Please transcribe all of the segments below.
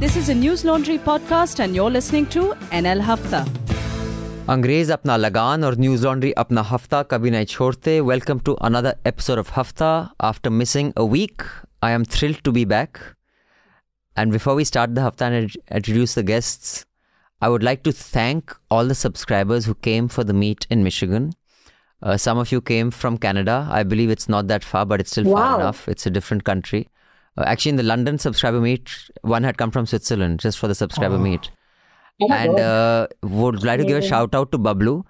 This is a News Laundry podcast, and you're listening to NL Hafta. अंग्रेज अपना लगान और न्यूज लॉन्ड्री अपना हफ्ता कभी नहीं छोड़ते welcome to another episode of Hafta after missing a week I am thrilled to be back and before we start the hafta and introduce the guests i would like to thank all the subscribers who came for the meet in michigan uh, some of you came from canada i believe it's not that far but it's still far Wow. enough it's a different country Uh, actually, in the London subscriber meet, one had come from Switzerland just for the subscriber oh. meet. Oh and uh, would like to give a shout out to Bablu.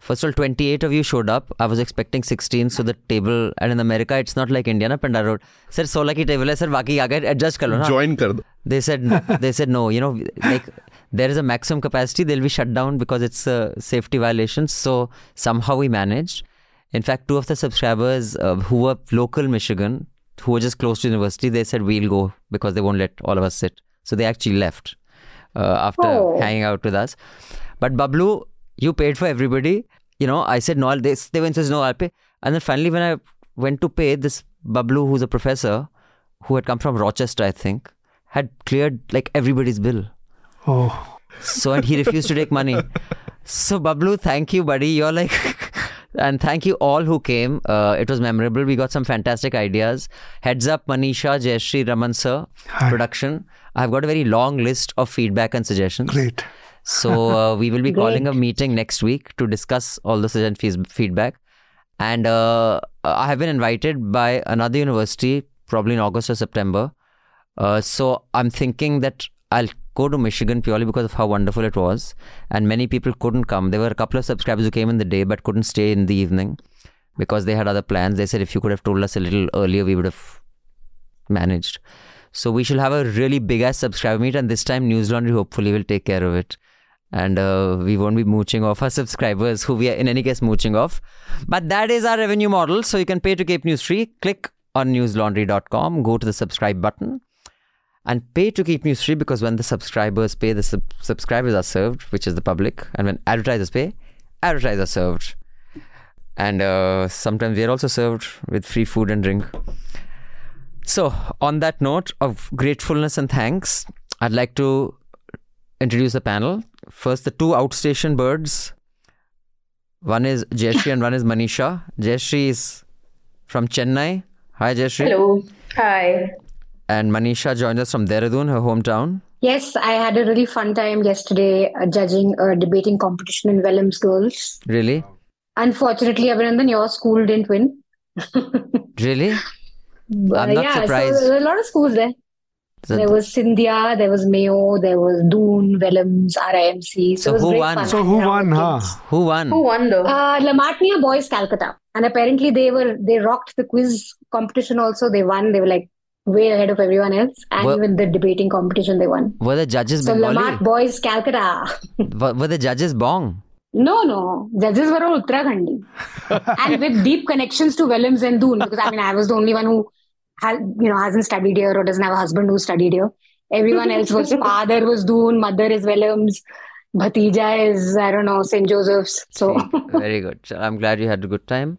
First of all, 28 of you showed up. I was expecting 16, so the table, and in America, it's not like India, na Panda Road. Sir, 16 ki table hai, sir, baki agar adjust kar lo na. Join kar do. They said, they said no, you know, like, there is a maximum capacity, they'll be shut down because it's a safety violation. So somehow we managed. In fact, two of the subscribers uh, who were local Michigan, who were just close to university, they said we'll go because they won't let all of us sit. So they actually left uh, after Oh. hanging out with us. But Bablu, you paid for everybody. You know, I said no. I'll, they they went says no. I'll pay. And then finally, when I went to pay, this Bablu, who's a professor, who had come from Rochester, I think, had cleared like everybody's bill. Oh, So and he refused to take money. So Bablu, thank you, buddy. You're like, and thank you all who came. Uh, it was memorable. We got some fantastic ideas. Heads up, Manisha, Jayashree, Raman sir, Hi. production. I've got a very long list of feedback and suggestions. great. So uh, we will be calling a meeting next week to discuss all the suggestion fees- feedback. And uh, I have been invited by another university, probably in August or September. Uh, so I'm thinking that I'll go to Michigan purely because of how wonderful it was. And many people couldn't come. There were a couple of subscribers who came in the day but couldn't stay in the evening because they had other plans. They said if you could have told us a little earlier, we would have managed. So we shall have a really big ass subscriber meet, and this time News Laundry hopefully will take care of it. And uh, we won't be mooching off our subscribers, who we are in any case mooching off. But that is our revenue model. So you can pay to keep News free. Click on newslaundry.com, go to the subscribe button, and pay to keep News free because when the subscribers pay, the sub- subscribers are served, which is the public. And when advertisers pay, advertisers are served. And uh, sometimes we are also served with free food and drink. So, on that note of gratefulness and thanks, I'd like to introduce the panel. First, the two outstation birds. One is Jayashree and one is Manisha. Jayashree is from Chennai. Hi, Jayashree. Hello. Hi. And Manisha joined us from Dehradun, her hometown. Yes, I had a really fun time yesterday uh, judging a debating competition in Welham's Girls. Really? Unfortunately, Abhinandan, your school didn't win. Really? I'm not yeah, surprised. so there were a lot of schools there. So, There was Scindia, there was Mayo, there was Doon, Welham's, RIMC. So it was who won? fun. So who won, huh? who won? Who won though? Uh, La Martiniere Boys Calcutta. And apparently they were they rocked the quiz competition also. They won. They were like way ahead of everyone else. And Well- even the debating competition they won. Were the judges So Bengali? Lamart Boys Calcutta. Were, were the judges Bong? No, no. Judges were all Uttarakhandi. and with deep connections to Welhams and Doon, because I mean, I was the only one who had, you know, hasn't studied here or doesn't have a husband who studied here. Everyone else was father was Doon, mother is Welhams, Bhatija is, I don't know, St. Joseph's. So, Very good. I'm glad you had a good time.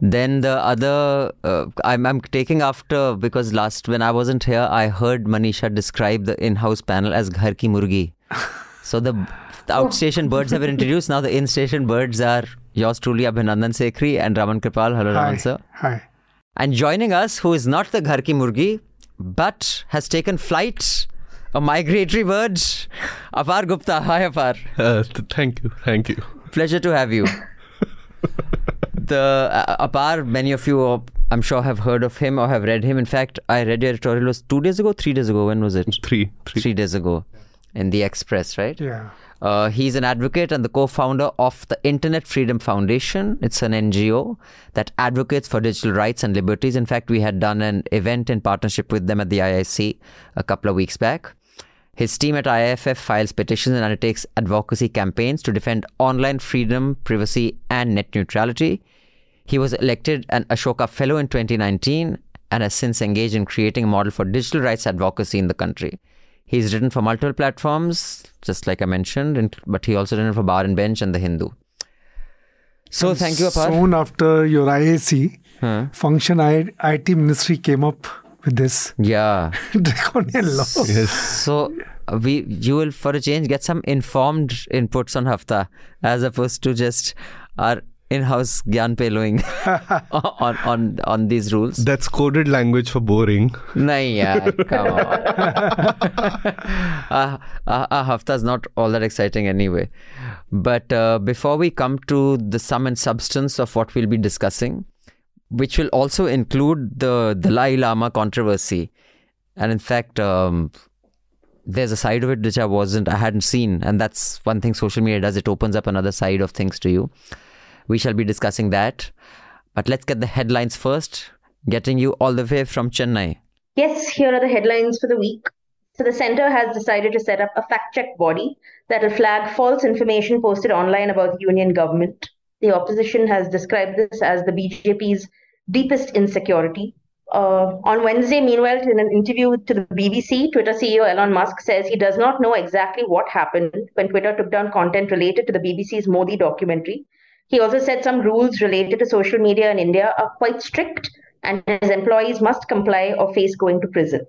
Then the other, uh, I'm, I'm taking after because last when I wasn't here, I heard Manisha describe the in-house panel as Ghar ki Murgi. So the, the outstation birds have been introduced. Now the in-station birds are yours truly, Abhinandan Sekhri and Raman Kirpal. Hello, Hi. Raman sir. Hi. And joining us, who is not the Ghar ki Murgi, but has taken flight, a migratory bird, Apar Gupta. Hi, Apar. Uh, th- thank you, thank you. Pleasure to have you. The uh, Apar, many of you, uh, I'm sure, have heard of him or have read him. In fact, I read your editorial was two days ago, three days ago. When was it? Three, three. Three days ago, in the Express, right? Yeah. Uh, he's an advocate and the co-founder of the Internet Freedom Foundation. It's an NGO that advocates for digital rights and liberties. In fact, we had done an event in partnership with them at the IIC a couple of weeks back. His team at IFF files petitions and undertakes advocacy campaigns to defend online freedom, privacy, and net neutrality. He was elected an Ashoka Fellow in 2019 and has since engaged in creating a model for digital rights advocacy in the country. He's written for multiple platforms, just like I mentioned, but he also written for Bar and Bench and The Hindu. So thank you, Apar. Soon after your IAC Huh. function, I, IT ministry came up with this Yeah. draconian law. Yes. So uh, we you will for a change get some informed inputs on Hafta as opposed to just our in-house gyan peloing on on on these rules. That's coded language for boring. Nahi yaar, come on. uh, Hafta is not all that exciting anyway. But uh, before we come to the sum and substance of what we'll be discussing, which will also include the Dalai Lama controversy, and in fact, um, there's a side of it which I wasn't, I hadn't seen, and that's one thing social media does. It opens up another side of things to you. We shall be discussing that. But let's get the headlines first, getting you all the way from Chennai. Yes, here are the headlines for the week. So, the center has decided to set up a fact check body that will flag false information posted online about the union government. The opposition has described this as the BJP's deepest insecurity. Uh, on Wednesday, meanwhile, in an interview to the BBC, Twitter CEO Elon Musk says he does not know exactly what happened when Twitter took down content related to the BBC's Modi documentary. He also said some rules related to social media in India are quite strict and his employees must comply or face going to prison.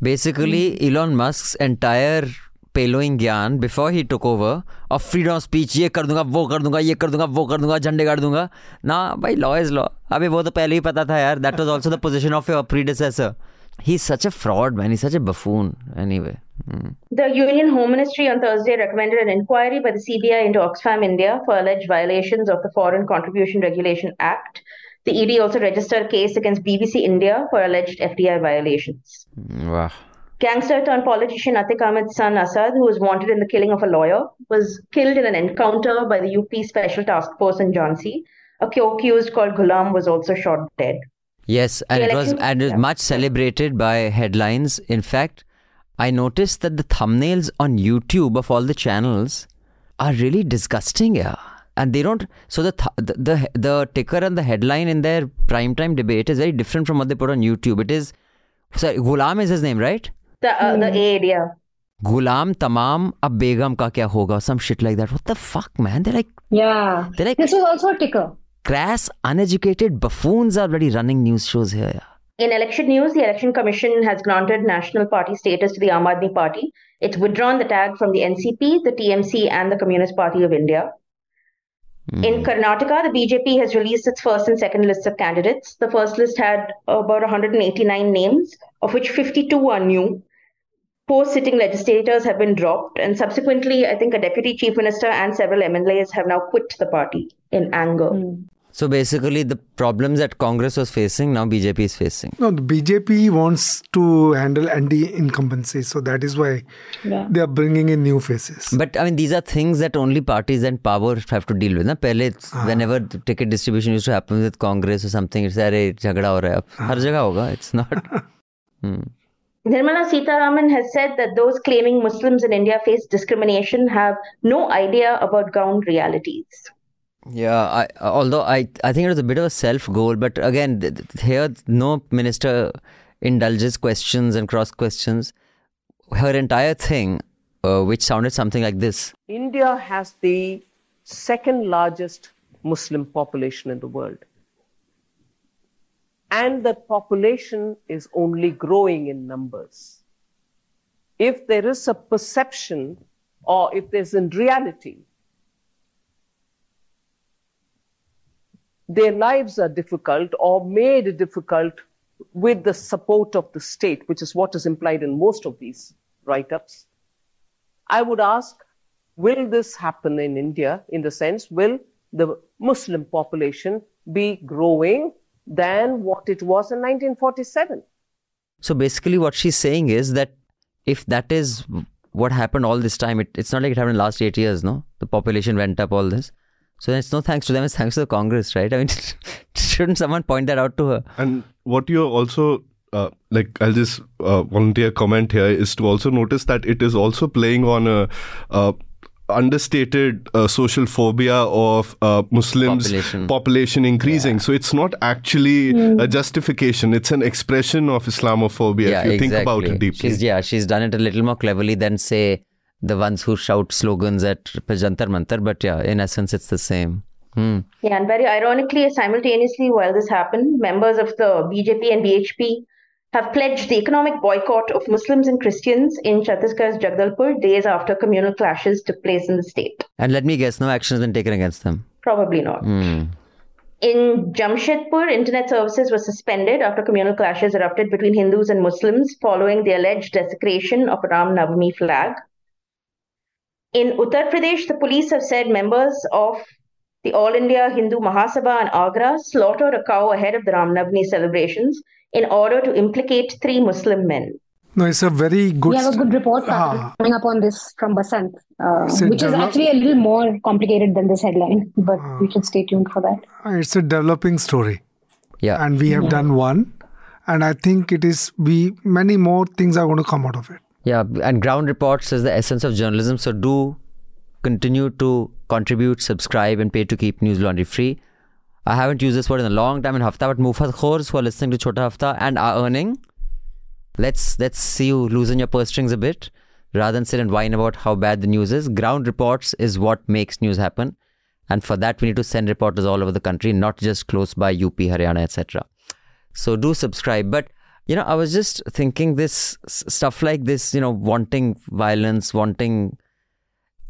Basically, Elon Musk's entire पेलोइंग ज्ञान before he took over of freedom of speech ये कर दूंगा वो कर दूंगा ये कर दूंगा वो कर दूंगा झंडे गाड़ दूंगा ना भाई लॉ इज लॉ अभी वो तो पहले ही पता था यार that was also the position of your predecessor He's such a fraud, man. He's such a buffoon. Anyway. Hmm. The Union Home Ministry on Thursday recommended an inquiry by the CBI into Oxfam India for alleged violations of the Foreign Contribution Regulation Act. The ED also registered a case against BBC India for alleged FDI violations. Wow. Gangster turned politician Atiq Ahmed's son Asad, who was wanted in the killing of a lawyer, was killed in an encounter by the UP Special Task Force in Jhansi. A co-accused called Ghulam was also shot dead. Yes, and it was and it was much celebrated by headlines. In fact, I noticed that the thumbnails on YouTube of all the channels are really disgusting, yeah. And they don't. So the th- the, the the ticker and the headline in their primetime debate is very different from what they put on YouTube. It is, sorry, Ghulam is his name, right? The uh, the aide, yeah. Ghulam Tamam ab Begum ka kya hoga? Some shit like that. What the fuck, man? They're like Yeah. they're like This was also a ticker. Crass, uneducated buffoons are already running news shows here. Yeah. In election news, the Election Commission has granted national party status to the Aam Aadmi Party. It's withdrawn the tag from the NCP, the TMC, and the Communist Party of India. Hmm. In Karnataka, the BJP has released its first and second lists of candidates. The first list had about 189 names, of which 52 are new. Four sitting legislators have been dropped, and subsequently, I think a deputy chief minister and several MLAs have now quit the party in anger. Hmm. So basically, the problems that Congress was facing, now BJP is facing. No, the BJP wants to handle anti incumbency. So that is why yeah. they are bringing in new faces. But I mean, these are things that only parties and power have to deal with. Na? Pehle. Ah. Whenever ticket distribution used to happen with Congress or something, it's like, jhagda ho raha hai. Har ah. hoga. It's not. hmm. Nirmala Sitharaman has said that those claiming Muslims in India face discrimination have no idea about ground realities. Yeah, I, although I, I think it was a bit of a self goal, but again, th- here no minister indulges questions and cross questions. Her entire thing, uh, which sounded something like this India has the second largest Muslim population in the world. And the population is only growing in numbers. If there is a perception or if there's in reality, their lives are difficult or made difficult with the support of the state, which is what is implied in most of these write ups. I would ask, will this happen in India in the sense, will the Muslim population be growing than what it was in 1947? So basically, what she's saying is that if that is what happened all this time, it, it's not like it happened in the last eight years, no? The population went up, all this. So it's no thanks to them, it's thanks to the Congress, right? I mean, shouldn't someone point that out to her? And what you're also uh, like, I'll just uh, volunteer comment here is to also notice that it is also playing on a. Uh, understated uh, social phobia of uh, Muslims Population. population increasing so it's not actually a justification it's an expression of Islamophobia if you think about it deeply She's, yeah, she's done it a little more cleverly than, say, the ones who shout slogans at Jantar Mantar. But yeah, in essence, it's the same. Hmm. Yeah, and very ironically, simultaneously, while this happened, members of the BJP and VHP have pledged the economic boycott of Muslims and Christians in Chhattisgarh's Jagdalpur days after communal clashes took place in the state. And let me guess, no action has been taken against them. Probably not. Hmm. In Jamshedpur, internet services were suspended after communal clashes erupted between Hindus and Muslims following the alleged desecration of a Ram Navami flag. In Uttar Pradesh, the police have said members of the All India Hindu Mahasabha in Agra slaughtered a cow ahead of the Ram Navami celebrations in order to implicate three Muslim men. No, it's a very good. We have a good report Ah. coming up on this from Basant, uh, So which is actually a little more complicated than this headline, but Ah. we should stay tuned for that. It's a developing story, Yeah. and we have done one, and I think it is. We many more things are going to come out of it. Yeah, and ground reports is the essence of journalism. So do continue to contribute, subscribe, and pay to keep News Laundry free. I haven't used this word in a long time in Hafta, but Mufat Khors who are listening to Chota Hafta and are earning, let's let's see you loosen your purse strings a bit rather than sit and whine about how bad the news is. Ground reports is what makes news happen. And for that, we need to send reporters all over the country, not just close by UP, Haryana, etc. So do subscribe. But you know, I was just thinking this stuff like this, you know, wanting violence, wanting.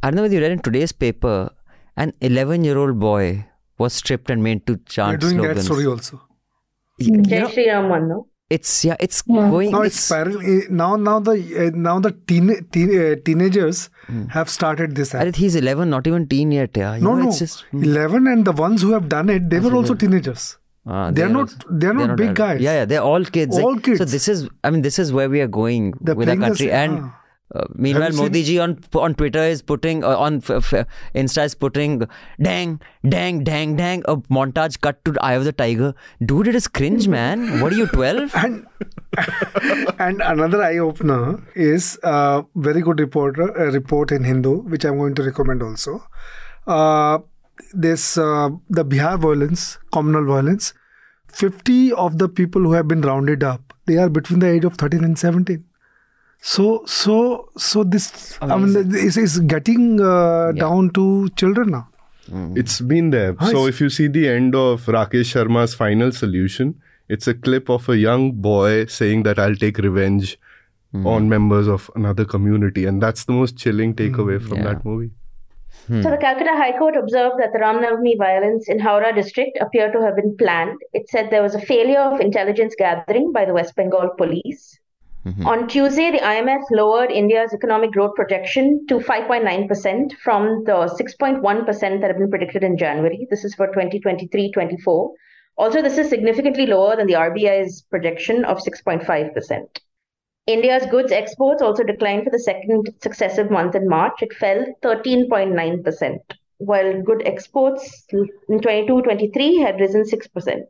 I don't know whether you read in today's paper, an 11 year old boy was stripped and made to We're chant doing slogans. that story also. You Jai know, Shri Ram no? it's yeah, it's Yeah. going. Now it's parallel. eh, Now, now the uh, now the teen, teen uh, teenagers have started this. I Act. he's 11, not even teen yet. Yeah, You No, know, no, it's just. hmm. eleven, and the ones who have done it, they were also teenagers. Ah, They're not- also- they're not big adults. guys. Yeah, yeah, they're all kids. All So kids. this is, I mean, this is where we are going They're with our country. same- and ah. uh, meanwhile, Modi ji on on Twitter is putting uh, on Insta is putting dang, dang, dang, dang a montage cut to Eye of the Tiger. Dude, it is cringe, man. What are you, twelve? And and another eye opener is a very good reporter a report in Hindu, which I'm going to recommend also. This uh, the Bihar violence, communal violence. Fifty of the people who have been rounded up, they are between the age of thirteen and seventeen. So so so this I mean this is getting uh, down to children now. It's been there. So if you see the end of Rakesh Sharma's final solution, it's a clip of a young boy saying that I'll take revenge on members of another community, and that's the most chilling takeaway from Yeah. that movie. Hmm. So the Calcutta High Court observed that the Ram Navami violence in Howrah district appeared to have been planned. It said there was a failure of intelligence gathering by the West Bengal police. Mm-hmm. On Tuesday, the IMF lowered India's economic growth projection to 5.9% from the 6.1% that had been predicted in January. This is for 2023-24. Also, this is significantly lower than the RBI's projection of 6.5%. India's goods exports also declined for the second successive month in March. It fell 13.9%, while good exports in 22 23 had risen 6%.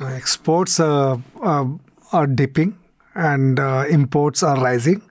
Uh, exports uh, uh, are dipping and uh, imports are rising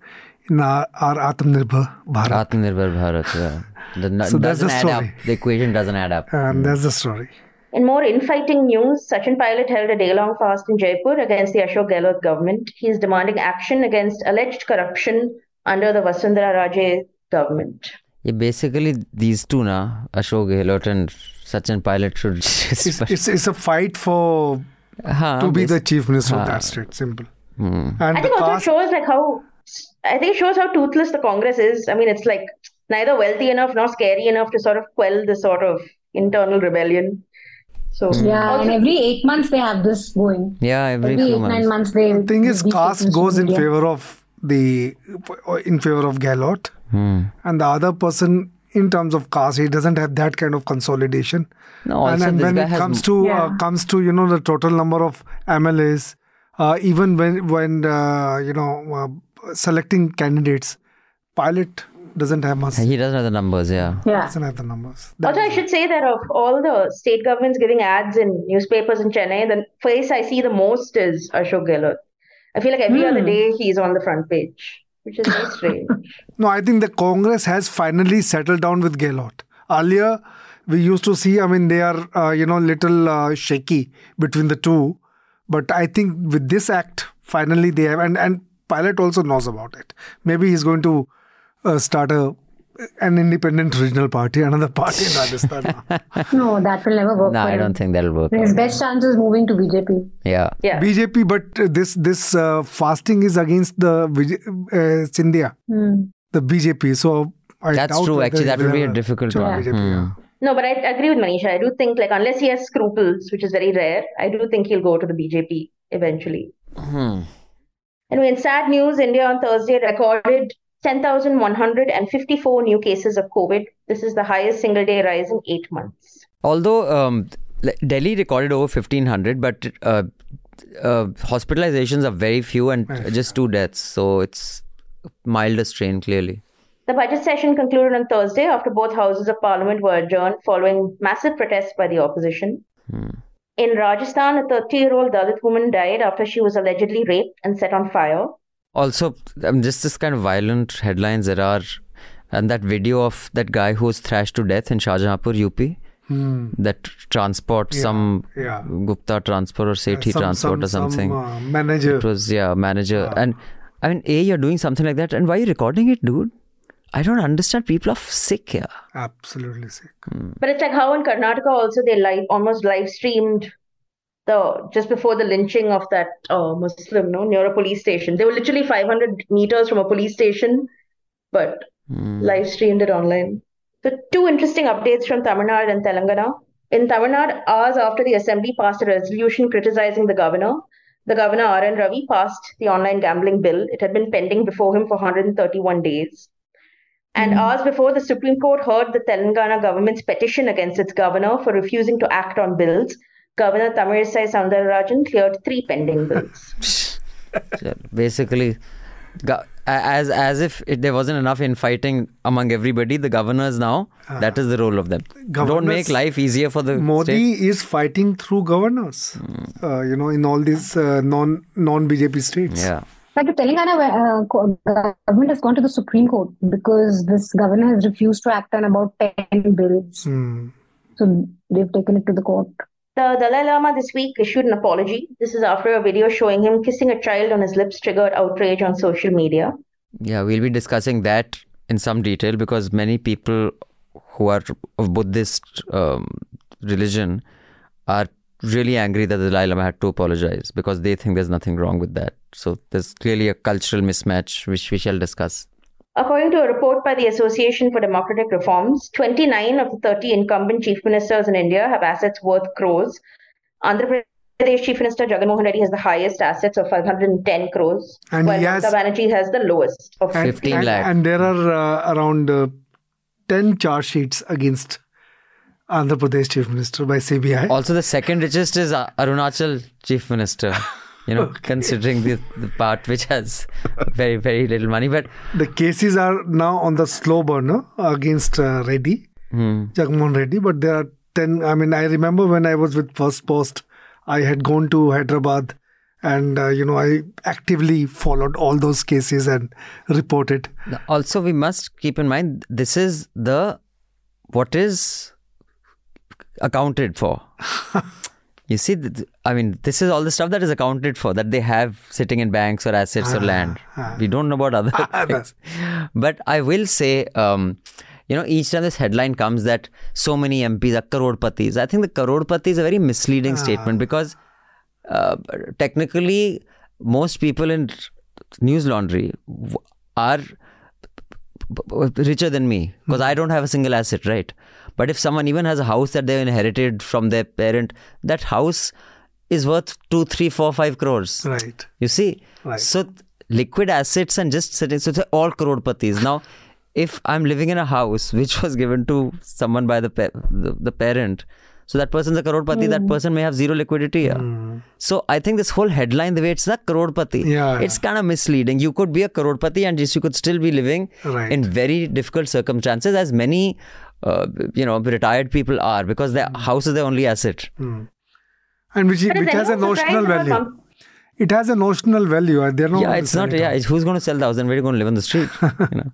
in our, our Atmanirbhar Bharat. Atmanirbhar Bharat. Yeah. The, n- So that's doesn't the add story. up. The equation doesn't add up. And that's the story. In more infighting news, Sachin Pilot held a day long fast in Jaipur against the Ashok Gehlot government. He is demanding action against alleged corruption under the Vasundhara Raje government. Yeah, basically, these two, na, Ashok Gehlot and Sachin Pilot should just. It's, it's, it's a fight for Haan, to be the chief minister of that state. Simple. Hmm. And I think also it shows like how I think it shows how toothless the Congress is. I mean, it's like neither wealthy enough nor scary enough to sort of quell this sort of internal rebellion. So Yeah, also- and every eight months they have this going. Yeah, every, Every few eight, months. nine months they. the thing is, these caste goes to in favor of the in favor of Gehlot, Hmm. and the other person in terms of caste, he doesn't have that kind of consolidation. No, and also and this when guy it has comes m- to uh, Yeah. comes to you know the total number of MLAs, uh, even when when uh, you know uh, selecting candidates, Pilot doesn't have much. He doesn't have the numbers, yeah. Yeah. doesn't have the numbers. That Also, I is- should say that of all the state governments giving ads in newspapers in Chennai, the face I see the most is Ashok Gehlot. I feel like every other day he's on the front page, which is very strange. No, I think the Congress has finally settled down with Gehlot. Earlier, we used to see, I mean, they are, uh, you know, little uh, shaky between the two. But I think with this act, finally they have, and, and Pilot also knows about it. Maybe he's going to uh, start a an independent regional party, another party in Rajasthan. No, that will never work. No, for I him. don't think that'll work. His best chance is moving to BJP. Yeah. Yeah. BJP, but this this uh, fasting is against the Vij- uh, Scindia, Hmm. the BJP. So I That's doubt true. whether Actually, that will would be a difficult one. BJP, Hmm. yeah. No, but I agree with Manisha. I do think, like, unless he has scruples, which is very rare, I do think he'll go to the BJP eventually. Hmm. Anyway, in sad news, India on Thursday recorded 10,154 new cases of COVID. This is the highest single day rise in eight months. Although um, Delhi recorded over 1500, but uh, uh, hospitalizations are very few and just two deaths. So it's milder strain, clearly. The budget session concluded on Thursday after both houses of parliament were adjourned following massive protests by the opposition. In Rajasthan, a 30 year old Dalit woman died after she was allegedly raped and set on fire. Also, um, just this kind of violent headlines there are, and that video of that guy who was thrashed to death in Shahjahanpur, UP. That transport, Yeah, some yeah. Gupta transport or Sethi Some- transport or something. Some, uh, manager. It was yeah, manager. And I mean, A, you're doing something like that, and why are you recording it, dude? I don't understand. People are sick here. Absolutely sick. But it's like how in Karnataka also they live almost live streamed the just before the lynching of that uh, Muslim no near a police station. They were literally 500 meters from a police station, but live streamed it online. So two interesting updates from Tamil Nadu and Telangana. In Tamil Nadu, hours after the assembly passed a resolution criticizing the governor, the governor R.N. Ravi passed the online gambling bill. It had been pending before him for 131 days. And hours before, the Supreme Court heard the Telangana government's petition against its governor for refusing to act on bills. Governor Tamilisai Soundararajan cleared three pending bills. Basically, as as if it, there wasn't enough infighting among everybody, the governors now that is the role of them. Don't make life easier for the Modi state. is fighting through governors, uh, you know, in all these uh, non non BJP states. Yeah. Like the Telangana uh, co- government has gone to the Supreme Court because this governor has refused to act on about 10 bills. Hmm. So they've taken it to the court. The Dalai Lama this week issued an apology. This is after a video showing him kissing a child on his lips triggered outrage on social media. Yeah, we'll be discussing that in some detail because many people who are of Buddhist um, religion are really angry that the Dalai Lama had to apologize because they think there's nothing wrong with that. So there's clearly a cultural mismatch, which we shall discuss. According to a report by the Association for Democratic Reforms, 29 of the 30 incumbent chief ministers in India have assets worth crores. Andhra Pradesh Chief Minister Jagan Mohan Reddy has the highest assets of 510 crores, And while he has- Mamata Banerjee has the lowest of And, 15 and, lakh. and there are uh, around uh, 10 charge sheets against Andhra Pradesh Chief Minister by CBI. Also, the second richest is uh, Arunachal Chief Minister. You know, considering the, the part which has very, very little money. But The cases are now on the slow burner against uh, Reddy, hmm, Jagmohan Reddy, but there are 10. I mean, I remember when I was with First Post, I had gone to Hyderabad and, uh, you know, I actively followed all those cases and reported. also we must keep in mind this is the what is accounted for. You see, I mean, this is all the stuff that is accounted for that they have sitting in banks or assets or ah, land. Ah. We don't know about other ah, things. But I will say, um, you know, each time this headline comes that so many MPs are crorpatis, I think the crorpati is a very misleading statement because uh, technically most people in news laundry are richer than me because hmm. I don't have a single asset, right? But if someone even has a house that they inherited from their parent, that house is worth two, three, four, five crores. Right. You see? Right. So liquid assets and just sitting, so they're all crorpatis. Now, if I'm living in a house which was given to someone by the pa- the, the parent, so that person's a crorepati, that hmm. person may have zero liquidity here. Hmm. So I think this whole headline, the way it's a crorepati, Yeah, it's kind of misleading. You could be a crorepati and just you could still be living Right. in very difficult circumstances, as many uh, you know retired people are, because their house is their only asset. And which, which has a notional value. Mam- It has a notional value. They're not yeah, it's not. it Yeah, it's, who's going to sell the house and where are you going to live on the street? you know.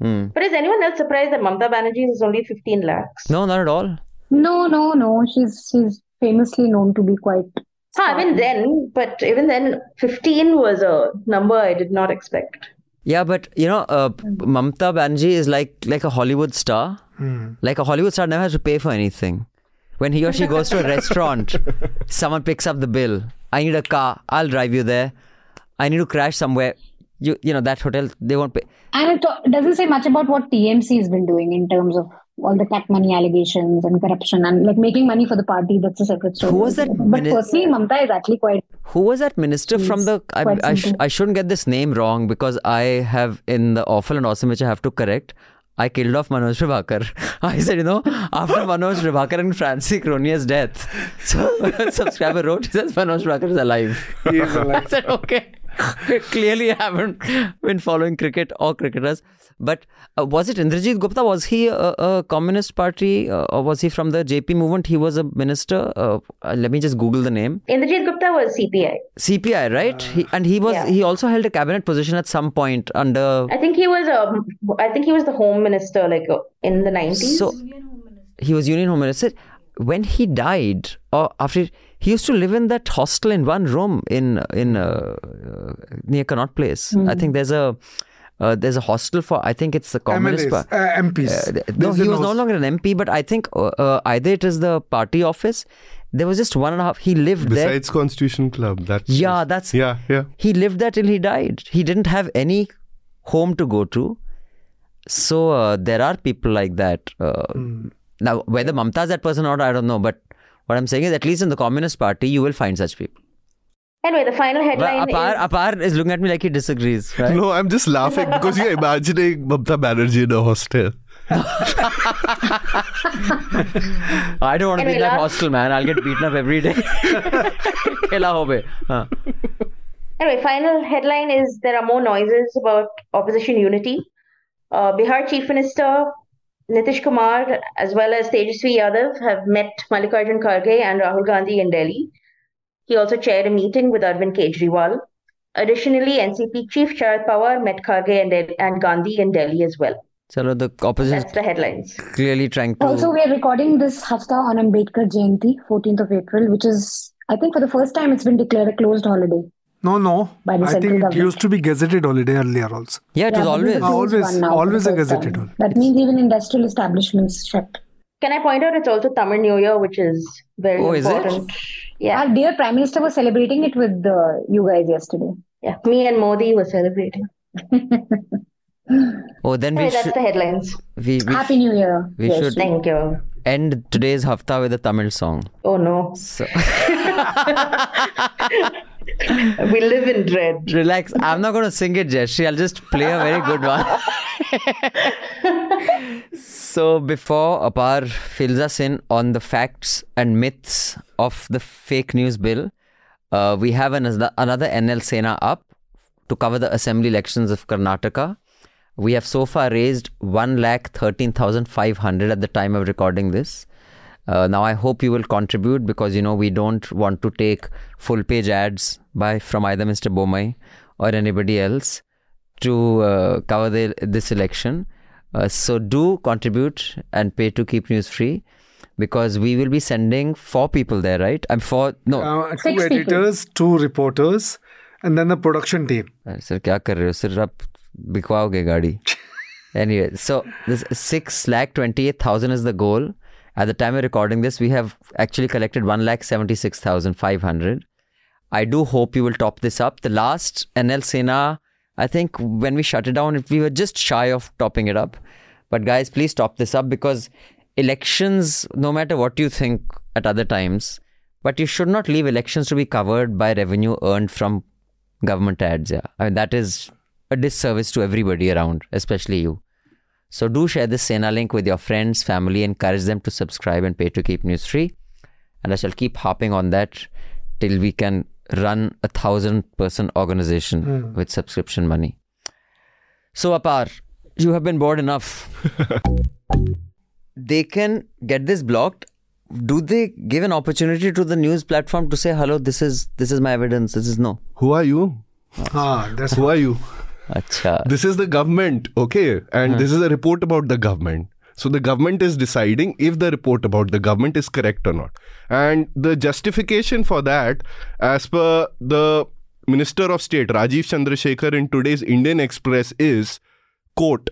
Hmm. But is anyone else surprised that Mamta Banerjee is only 15 lakhs? No, not at all. No, no, no. She's she's famously known to be quite. Huh, even then, but even then, 15 was a number I did not expect. Yeah, but you know, uh, Mamta Banerjee is like like a Hollywood star. Mm. Like a Hollywood star never has to pay for anything. When he or she goes to a restaurant, someone picks up the bill. I need a car. I'll drive you there. I need to crash somewhere. You you know that hotel they won't pay. And it to- doesn't say much about what TMC has been doing in terms of all the cat money allegations and corruption and like making money for the party. That's a separate story. Who was that But mini- personally, Mamta is actually quite. Who was that minister from the? I, I, sh- I shouldn't get this name wrong because I have in the awful and awesome which I have to correct. I killed off Manoj Prabhakar. I said, you know, after Manoj Prabhakar and Francis Cronje's death, so subscriber wrote, he says Manoj Prabhakar is alive. He is alive. I said, okay. Clearly, I haven't been following cricket or cricketers. But uh, was it Indrajit Gupta? Was he a, a Communist Party uh, or was he from the JP movement? He was a minister. Uh, uh, let me just Google the name. Indrajit Gupta was CPI. CPI, right? he, and he was yeah. he also held a cabinet position at some point under. I think he was um, I think he was the home minister like uh, in the 90s. So he was Union Home Minister. When he died, or after he used to live in that hostel in one room in in uh, uh, near Connaught Place. I think there's a uh, there's a hostel for I think it's the Communist MLAs, Party. uh, MPs. Uh, no, he an was no longer an MP, but I think uh, uh, either it is the party office. There was just one and a half. He lived there. Besides Constitution Club, that's Yeah, that's yeah, yeah. he lived there till he died. He didn't have any home to go to. So uh, there are people like that. Uh, Now, whether Mamta is that person or not, I don't know. But what I'm saying is, at least in the Communist Party, you will find such people. Anyway, the final But headline Apar, is Apar is looking at me like he disagrees. Right? No, I'm just laughing because you're imagining Mamta Banerjee in a hostel. I don't want to be in that last- hostel, man. I'll get beaten up every day. Khela ho be. Huh. Anyway, final headline is there are more noises about opposition unity. Uh, Bihar Chief Minister Nitish Kumar as well as Tejashwi Yadav have met Mallikarjun Kharge and Rahul Gandhi in Delhi. He also chaired a meeting with Arvind Kejriwal. Additionally, NCP Chief Sharad Pawar met Kharge and, Del- and Gandhi in Delhi as well. So the opposition That's the headlines. clearly trying to. Also, we are recording this hafta on Ambedkar Jayanti, 14th of April, which is, I think, for the first time, it's been declared a closed holiday. No, no. By the I central think it used to be gazetted holiday earlier also. yeah, it was Yeah, but always. this is a closed Always- now always a gazetted time. one. That means even industrial establishments shut. Can I point out it's also Tamil New Year, which is very Oh, is it? important. Yeah, Our dear Prime Minister was celebrating it with uh, you guys yesterday. yeah. Me and Modi were celebrating. Oh, then we Anyway, that's should. the headlines. We, we Happy New Year. we Yes. should- Thank you. end today's hafta with a Tamil song. Oh no. So We live in dread. relax. I'm not going to sing it, Jeshri. I'll just play a very good one. so before Apar fills us in on the facts and myths of the fake news bill, uh, we have an, another NL Sena up to cover the assembly elections of Karnataka. We have so far raised one lakh thirteen thousand five hundred at the time of recording this. Uh, now I hope you will contribute because you know we don't want to take full page ads by from either Mr. Bommai or anybody else to uh, cover the, this election. Uh, so do contribute and pay to keep news free because we will be sending four people there, right? I'm four no uh, two Six editors, people. two reporters, and then the production team. Uh, sir, क्या कर रहे हो? Sir, आप बिकवाओगे गाड़ी. Anyway, so this six lakh twenty eight thousand is the goal at the time of recording this we have actually collected 1 lakh 76500 i do hope you will top this up the last nl sena i think when we shut it down we were just shy of topping it up but guys please top this up because elections no matter what you think at other times but you should not leave elections to be covered by revenue earned from government ads. Yeah, I mean that is a disservice to everybody around, especially you. So do share this Sena link with your friends, family, encourage them to subscribe and pay to keep news free. And I shall keep hopping on that till we can run a thousand person organization with subscription money. So Apar, you have been bored enough. they can get this blocked do they give an opportunity to the news platform to say hello this is this is my evidence this is no Who are you? Ah, that's Who are you? This is the government, okay? And hmm. this is a report about the government. So the government is deciding if the report about the government is correct or not. And the justification for that, as per the Minister of State Rajeev Chandrasekhar in today's Indian Express is, quote,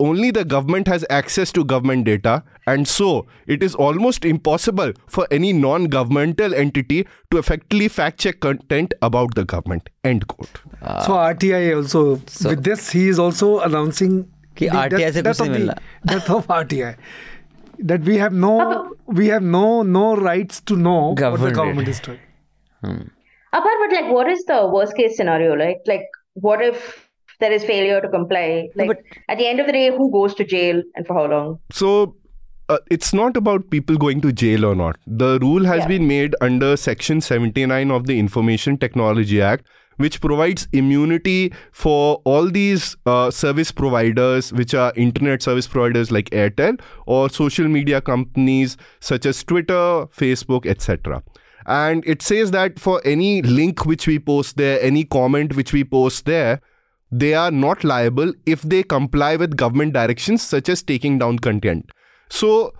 only the government has access to government data, and so it is almost impossible for any non governmental entity to effectively fact check content about the government. End quote. so RTI also with this he is also announcing कि the RTI death- से death कुछ नहीं of the- मिलना। death of RTI that we have no we have no no rights to know what the Government government data. is doing. Apart, but like, what is the worst case scenario? Like, like, what if there is failure to comply? Like, at the end of the day, who goes to jail and for how long? So uh, it's not about people going to jail or not. The rule has Yeah. been made under Section 79 of the Information Technology Act, which provides immunity for all these uh, service providers, which are internet service providers like Airtel or social media companies such as Twitter, Facebook, etc. And it says that for any link which we post there, any comment which we post there, they are not liable if they comply with government directions such as taking down content. So,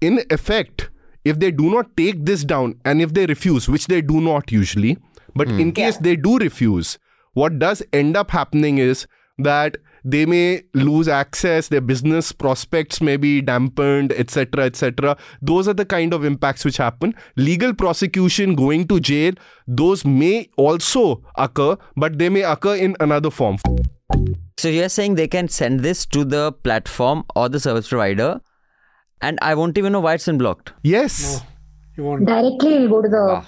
in effect, if they do not take this down and if they refuse, which they do not usually, but hmm. in case they do refuse, what does end up happening is that they may lose access, their business prospects may be dampened, etc. etc. Those are the kind of impacts which happen. Legal prosecution, going to jail, those may also occur, but they may occur in another form. So you're saying they can send this to the platform or the service provider, and I won't even know why it's been blocked. Yes. You want Directly, it'll go to the ah.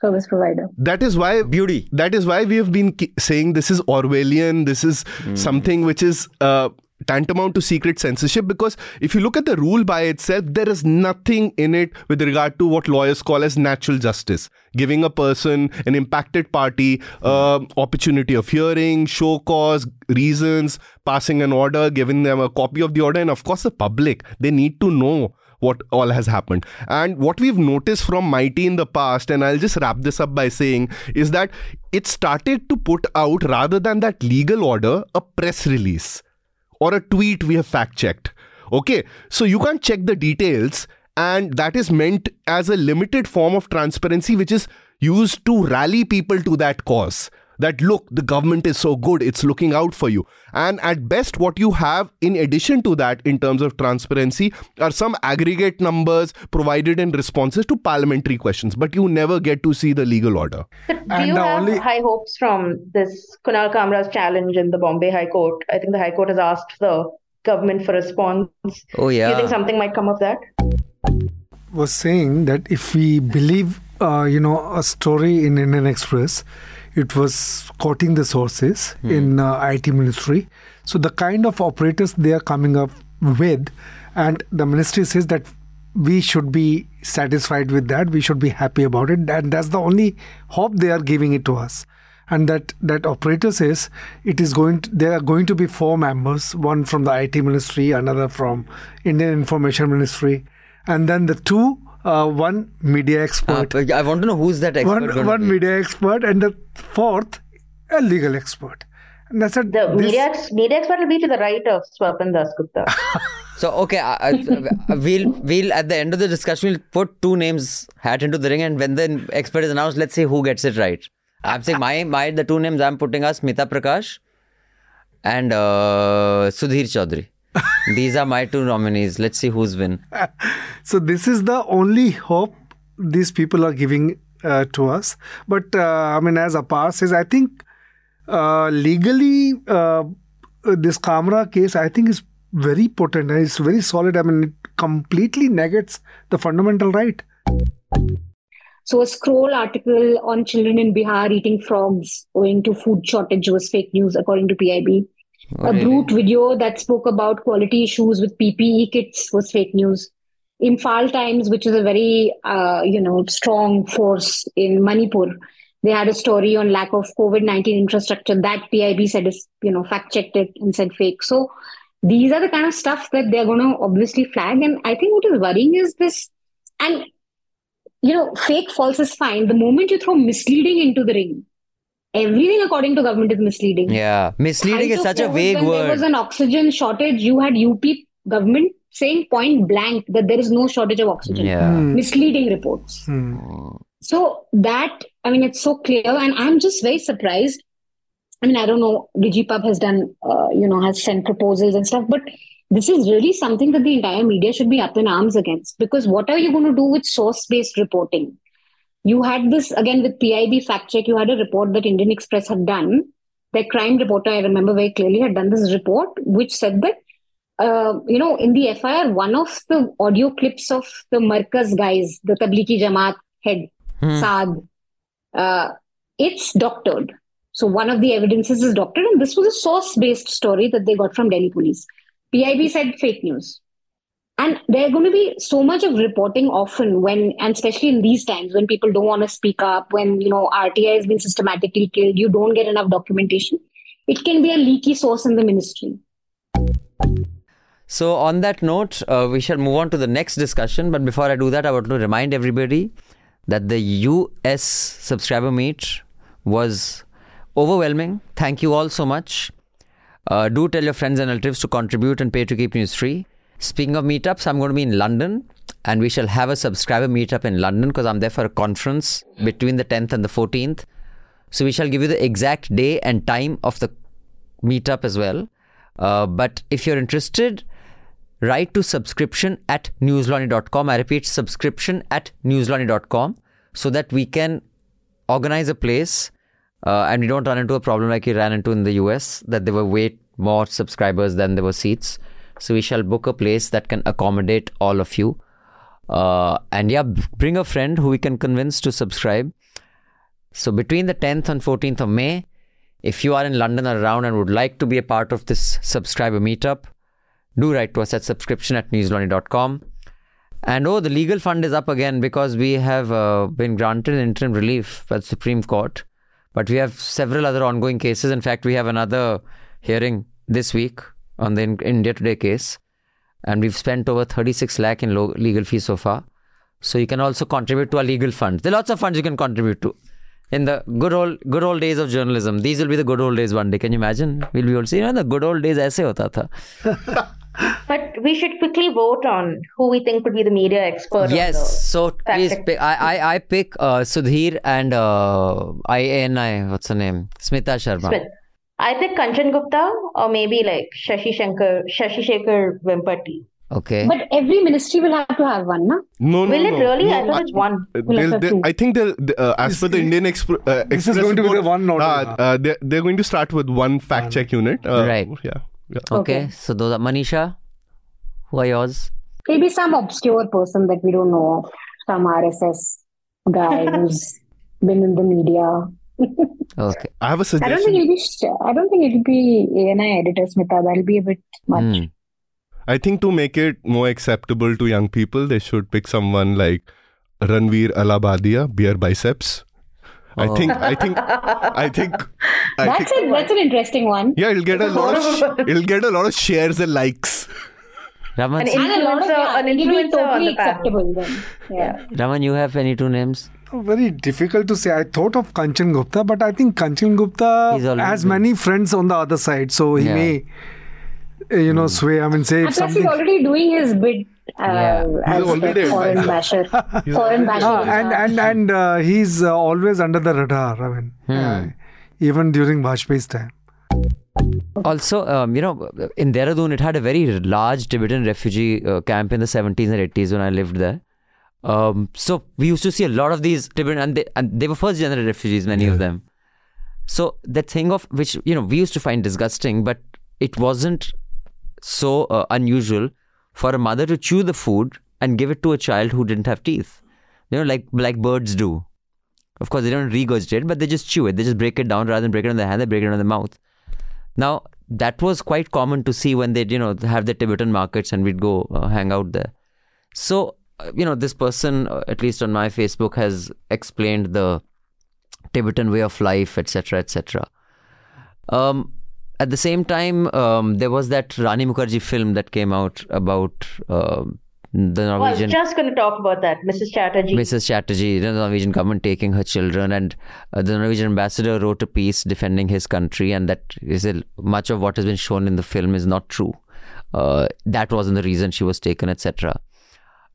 Service provider. That is why Beauty. That is why we have been ki- saying this is Orwellian. This is something which is uh, tantamount to secret censorship. Because if you look at the rule by itself, there is nothing in it with regard to what lawyers call as natural justice, giving a person, an impacted party, uh, opportunity of hearing, show cause, reasons, passing an order, giving them a copy of the order, and of course the public. They need to know what all has happened. And what we've noticed from MeitY in the past, and I'll just wrap this up by saying, is that it started to put out, rather than that legal order, a press release or a tweet we have fact checked. Okay, so you can't check the details, and that is meant as a limited form of transparency, which is used to rally people to that cause. That look, the government is so good, it's looking out for you. And at best, what you have in addition to that, in terms of transparency, are some aggregate numbers provided in responses to parliamentary questions, but you never get to see the legal order. But do And you have only- high hopes from this Kunal Kamra's challenge in the Bombay High Court? I think the High Court has asked the government for response. Oh yeah. Do you think something might come of that? was saying that if we believe, uh, you know, a story in Indian Express, it was quoting the sources in uh, IT ministry. So the kind of operators they are coming up with, and the ministry says that we should be satisfied with that. We should be happy about it, and that's the only hope they are giving it to us. And that that operator says it is going. To, there are going to be four members: one from the IT ministry, another from Indian Information Ministry, and then the two, uh, one media Uh, expert, but I want to know who's that expert. one one media expert, and the fourth, a legal expert. And that's it. The This- media, ex- media expert will be to the right of Swapan Dasgupta. So okay, I, I, we'll we'll at the end of the discussion we'll put two names hat into the ring, and when the expert is announced, let's see who gets it right. I'm saying my my the two names I'm putting are Smita Prakash and uh, Sudhir Chaudhary. These are my two nominees. Let's see who's win. So this is the only hope these people are giving uh, to us. But uh, I mean, as Apar says, I think uh, legally uh, this Kamra case, I think, is very potent and it's very solid. I mean, it completely negates the fundamental right. So a scroll article on children in Bihar eating frogs owing to food shortage was fake news, according to PIB. A Brut video that spoke about quality issues with PPE kits was fake news. Imphal Times, which is a very uh, you know strong force in Manipur, they had a story on lack of COVID nineteen infrastructure that PIB said is you know fact checked it and said fake. So these are the kind of stuff that they're going to obviously flag. And I think what is worrying is this, and you know, fake false is fine. The moment you throw misleading into the ring, everything according to government is misleading. Yeah, misleading Height is of such a vague when There was an oxygen shortage. You had UP government saying point blank that there is no shortage of oxygen. Yeah. Hmm. Misleading reports. Hmm. So that, I mean, it's so clear. And I'm just very surprised. I mean, I don't know, DigiPub has done, uh, you know, has sent proposals and stuff, but this is really something that the entire media should be up in arms against because what are you going to do with source based reporting? You had this again with PIB fact check, you had a report that Indian Express had done. Their crime reporter, I remember very clearly, had done this report which said that uh, you know, in the FIR, one of the audio clips of the Markaz guys, the Tablighi Jamaat head, hmm. Saad, uh, it's doctored. So one of the evidences is doctored, and this was a source-based story that they got from Delhi police. PIB said fake news. And there's going to be so much of reporting often when, and especially in these times when people don't want to speak up, when, you know, RTI has been systematically killed, you don't get enough documentation. It can be a leaky source in the ministry. So, on that note, uh, we shall move on to the next discussion. But before I do that, I want to remind everybody that the US subscriber meet was overwhelming. Thank you all so much. Uh, do tell your friends and relatives to contribute and pay to keep news free. Speaking of meetups, I'm going to be in London and we shall have a subscriber meetup in London because I'm there for a conference between the 10th and the 14th. So we shall give you the exact day and time of the meetup as well. Uh, but if you're interested, write to subscription at newslaundry.com. I repeat, subscription at newslaundry.com so that we can organize a place uh, and we don't run into a problem like we ran into in the US that there were way more subscribers than there were seats. So we shall book a place that can accommodate all of you. Uh, and yeah, bring a friend who we can convince to subscribe. So between the 10th and 14th of May, if you are in London or around and would like to be a part of this subscriber meetup, do write to us at subscription at newslaundry.com. And oh, the legal fund is up again because we have uh, been granted interim relief by the Supreme Court. But we have several other ongoing cases. In fact, we have another hearing this week on the India Today case. And we've spent over 36 lakh in legal fees so far. So you can also contribute to our legal fund. There are lots of funds you can contribute to. In the good old good old days of journalism, these will be the good old days one day. Can you imagine? We'll be able to see, you know, the good old days aise hota tha. But we should quickly vote on who we think would be the media expert. Yes, so please pick. I, I, I pick uh, Sudhir and uh, I what's her name? Smita Sharma. Smith. I pick Kanchan Gupta or maybe like Shashi Shankar, Shashi Shekhar Vempati. Okay. But every ministry will have to have one, no? No, no. Will it really? No, I thought it's one. They'll, they'll, I think they'll, uh, as per the Indian Exp- uh, This is going to be the one order. Uh, uh, they're, they're going to start with one fact check unit. Uh, right. Yeah. yeah. Okay. okay. So those are Manisha. Who are yours? Maybe some obscure person that we don't know of. Some RSS guy who's been in the media. Okay. I have a suggestion. I don't think it'll be. I don't think it'll be ANI editor Smita. That'll be a bit much. Mm. I think to make it more acceptable to young people, they should pick someone like Ranveer Allahabadiya, BeerBiceps. I oh. think, I think, I think. I that's think, a, that's an interesting one. Yeah, it'll get a lot of it'll get a lot of shares and likes. Raman, an influencer, an influencer totally acceptable then. Yeah. Raman, you have any two names? Very difficult to say. I thought of Kanchan Gupta, but I think Kanchan Gupta has many friends on the other side, so he yeah. may, eh, you know, mm. sway. I mean, say if something. He's already doing his bid. Uh, yeah. as a foreign basher, foreign basher, uh, and and and uh, he's uh, always under the radar. I mean, hmm. even during Vajpayee's time. Also, um, you know, in Dehradun, it had a very large Tibetan refugee uh, camp in the 70s and 80s when I lived there. Um, so we used to see a lot of these Tibetan, and they, and they were first generation refugees, many yeah. of them. So that thing of which, you know, we used to find disgusting, but it wasn't so uh, unusual for a mother to chew the food and give it to a child who didn't have teeth. You know, like like birds do. Of course, they don't regurgitate, but they just chew it. They just break it down rather than break it on the hand. They break it on the mouth. Now, that was quite common to see when they'd, you know, have the Tibetan markets and we'd go uh, hang out there. So, you know, this person, uh, at least on my Facebook, has explained the Tibetan way of life, etc., etc. Um, at the same time, um, there was that Rani Mukherjee film that came out about uh, the Norwegian. Well, I was just going to talk about that, Mrs. Chatterjee. Mrs. Chatterjee, the Norwegian government taking her children, and uh, the Norwegian ambassador wrote a piece defending his country, and that is a, much of what has been shown in the film is not true. Uh, that wasn't the reason she was taken, etc.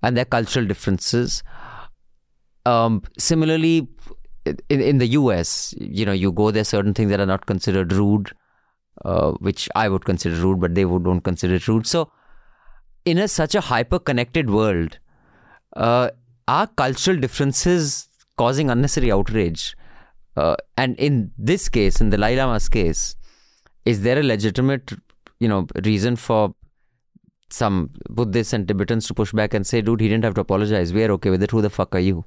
And their cultural differences. Um, similarly, in, in the US, you know, you go there, certain things that are not considered rude, uh, which I would consider rude, but they would, don't consider it rude. So, in a, such a hyper connected world, uh, are cultural differences causing unnecessary outrage? Uh, and in this case, in the Dalai Lama's case, is there a legitimate, you know, reason for some Buddhists and Tibetans to push back and say, "Dude, he didn't have to apologize. We are okay with it. Who the fuck are you?"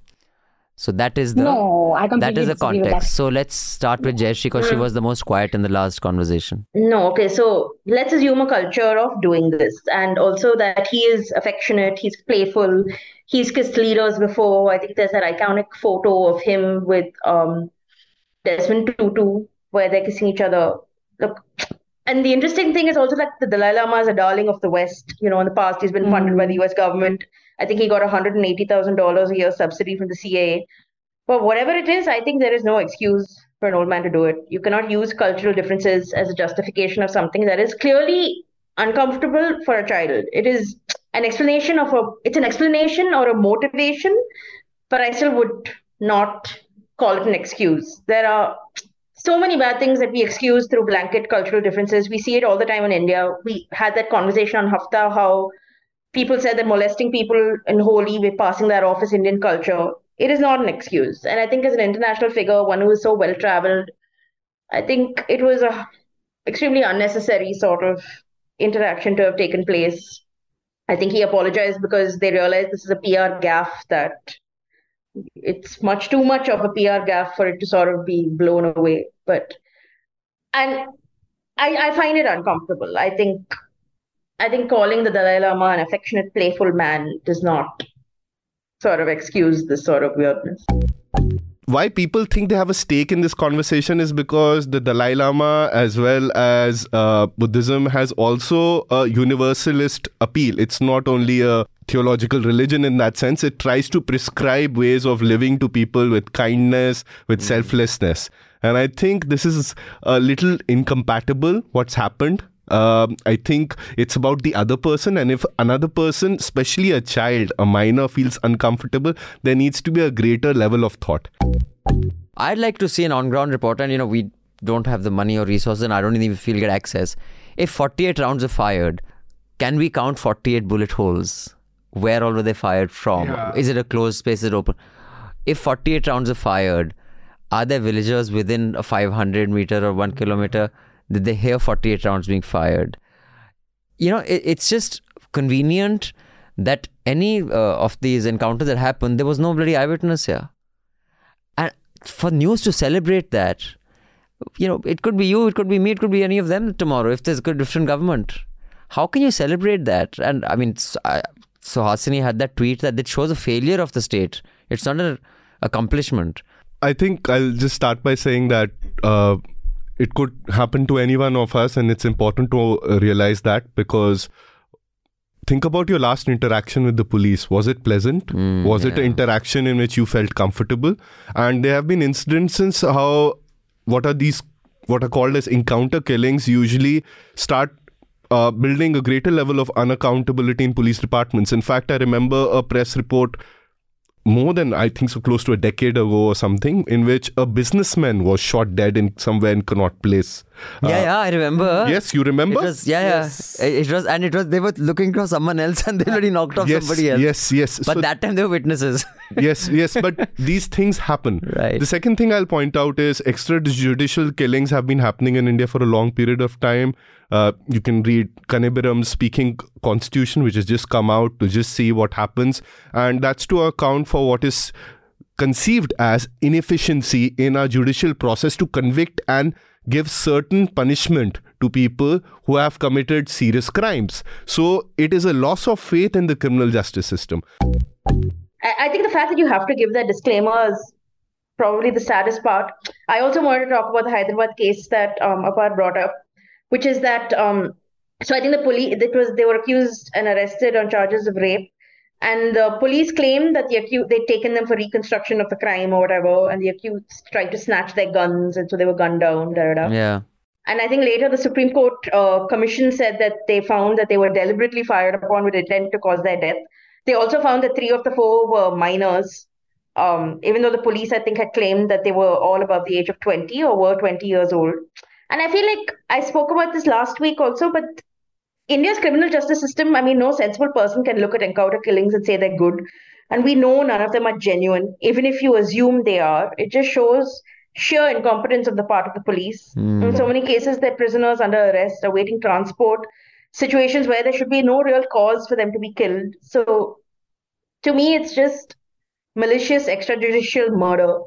So that is the no, I that is the context. So let's start with Jayashree because she was the most quiet in the last conversation. No, okay, so let's assume a culture of doing this and also that he is affectionate, he's playful, he's kissed leaders before. I think there's that iconic photo of him with um, Desmond Tutu where they're kissing each other. Look, and the interesting thing is also that the Dalai Lama is a darling of the West. You know, in the past, he's been mm-hmm. funded by the US government. I think he got $180,000 a year subsidy from the CIA. But whatever it is, I think there is no excuse for an old man to do it. You cannot use cultural differences as a justification of something that is clearly uncomfortable for a child. It is an explanation of a it's an explanation or a motivation, but I still would not call it an excuse. There are so many bad things that we excuse through blanket cultural differences. We see it all the time in India. We had that conversation on Hafta how people said that molesting people in Holi, we're passing that off as Indian culture. It is not an excuse. And I think as an international figure, one who is so well traveled, I think it was a extremely unnecessary sort of interaction to have taken place. I think he apologized because they realized this is a PR gaffe that it's much too much of a PR gaffe for it to sort of be blown away. But and I, I find it uncomfortable. I think I think calling the Dalai Lama an affectionate, playful man does not sort of excuse this sort of weirdness. Why people think they have a stake in this conversation is because the Dalai Lama, as well as uh, Buddhism, has also a universalist appeal. It's not only a theological religion in that sense, it tries to prescribe ways of living to people with kindness, with selflessness. And I think this is a little incompatible, what's happened um, I think it's about the other person. And if another person, especially a child, a minor, feels uncomfortable, there needs to be a greater level of thought. I'd like to see an on-ground report, and you know we don't have the money or resources, and I don't even feel get access. If 48 rounds are fired, can we count 48 bullet holes? Where all were they fired from? Yeah. Is it a closed space? Is it open? If 48 rounds are fired, are there villagers within a 500 meter or one kilometer? Did they hear 48 rounds being fired? You know, it, it's just convenient that any uh, of these encounters that happened, there was no bloody eyewitness here. And for news to celebrate that, you know, it could be you, it could be me, it could be any of them tomorrow if there's a different government. How can you celebrate that? And I mean, I, so Hasini had that tweet that it shows a failure of the state. It's not an accomplishment. I think I'll just start by saying that uh, it could happen to any one of us, and it's important to uh, realize that because think about your last interaction with the police. Was it pleasant? Mm, Was it an interaction in which you felt comfortable? And there have been instances how what are these what are called as encounter killings usually start uh, building a greater level of unaccountability in police departments. In fact, I remember a press report more than I think so close to a decade ago or something, in which a businessman was shot dead in somewhere in Connaught Place. Yeah, yeah, I remember. Yes, you remember? It was, yeah, yeah. It, it was, and it was, they were looking for someone else and they already knocked off yes, somebody else. yes, yes. But So- that time they were witnesses. yes, yes, but these things happen. Right. The second thing I'll point out is extrajudicial killings have been happening in India for a long period of time. Uh, you can read Kannabiran's Speaking Constitution, which has just come out to just see what happens, and that's to account for what is conceived as inefficiency in our judicial process to convict and give certain punishment to people who have committed serious crimes. So it is a loss of faith in the criminal justice system. I, think the fact that you have to give that disclaimer is probably the saddest part. I also wanted to talk about the Hyderabad case that um, Apar brought up, which is that um, so I think the police it was they were accused and arrested on charges of rape, and the police claimed that the accused they'd taken them for reconstruction of the crime or whatever, and the accused tried to snatch their guns, and so they were gunned down. Da, da, da. yeah. And I think later the Supreme Court uh, Commission said that they found that they were deliberately fired upon with intent to cause their death. They also found that three of the four were minors. Um, even though the police, I think, had claimed that they were all above the age of 20 or were 20 years old. And I feel like I spoke about this last week also, but India's criminal justice system, I mean, no sensible person can look at encounter killings and say they're good. And we know none of them are genuine, even if you assume they are. It just shows sheer incompetence of the part of the police. Mm. In so many cases, they're prisoners under arrest, awaiting transport, situations where there should be no real cause for them to be killed. So, to me, it's just malicious extrajudicial murder.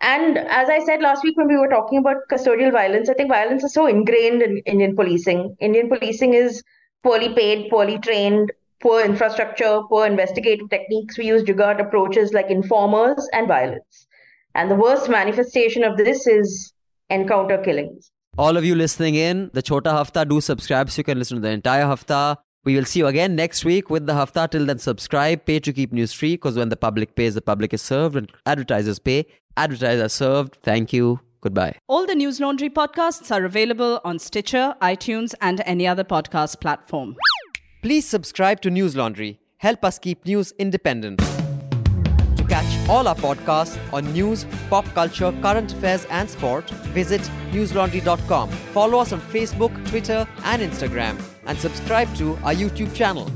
And as I said last week when we were talking about custodial violence, I think violence is so ingrained in Indian policing. Indian policing is poorly paid, poorly trained, poor infrastructure, poor investigative techniques. We use jugaad approaches like informers and violence. And the worst manifestation of this is encounter killings. All of you listening in, the Chota Hafta, do subscribe so you can listen to the entire Hafta. We will see you again next week with the Hafta. Till then, subscribe, pay to keep news free because when the public pays, the public is served. When advertisers pay, advertisers are served. Thank you. Goodbye. All the Newslaundry podcasts are available on Stitcher, iTunes, and any other podcast platform. Please subscribe to Newslaundry. Help us keep news independent. To catch all our podcasts on news, pop culture, current affairs, and sport, visit newslaundry.com. Follow us on Facebook, Twitter, and Instagram, and subscribe to our YouTube channel.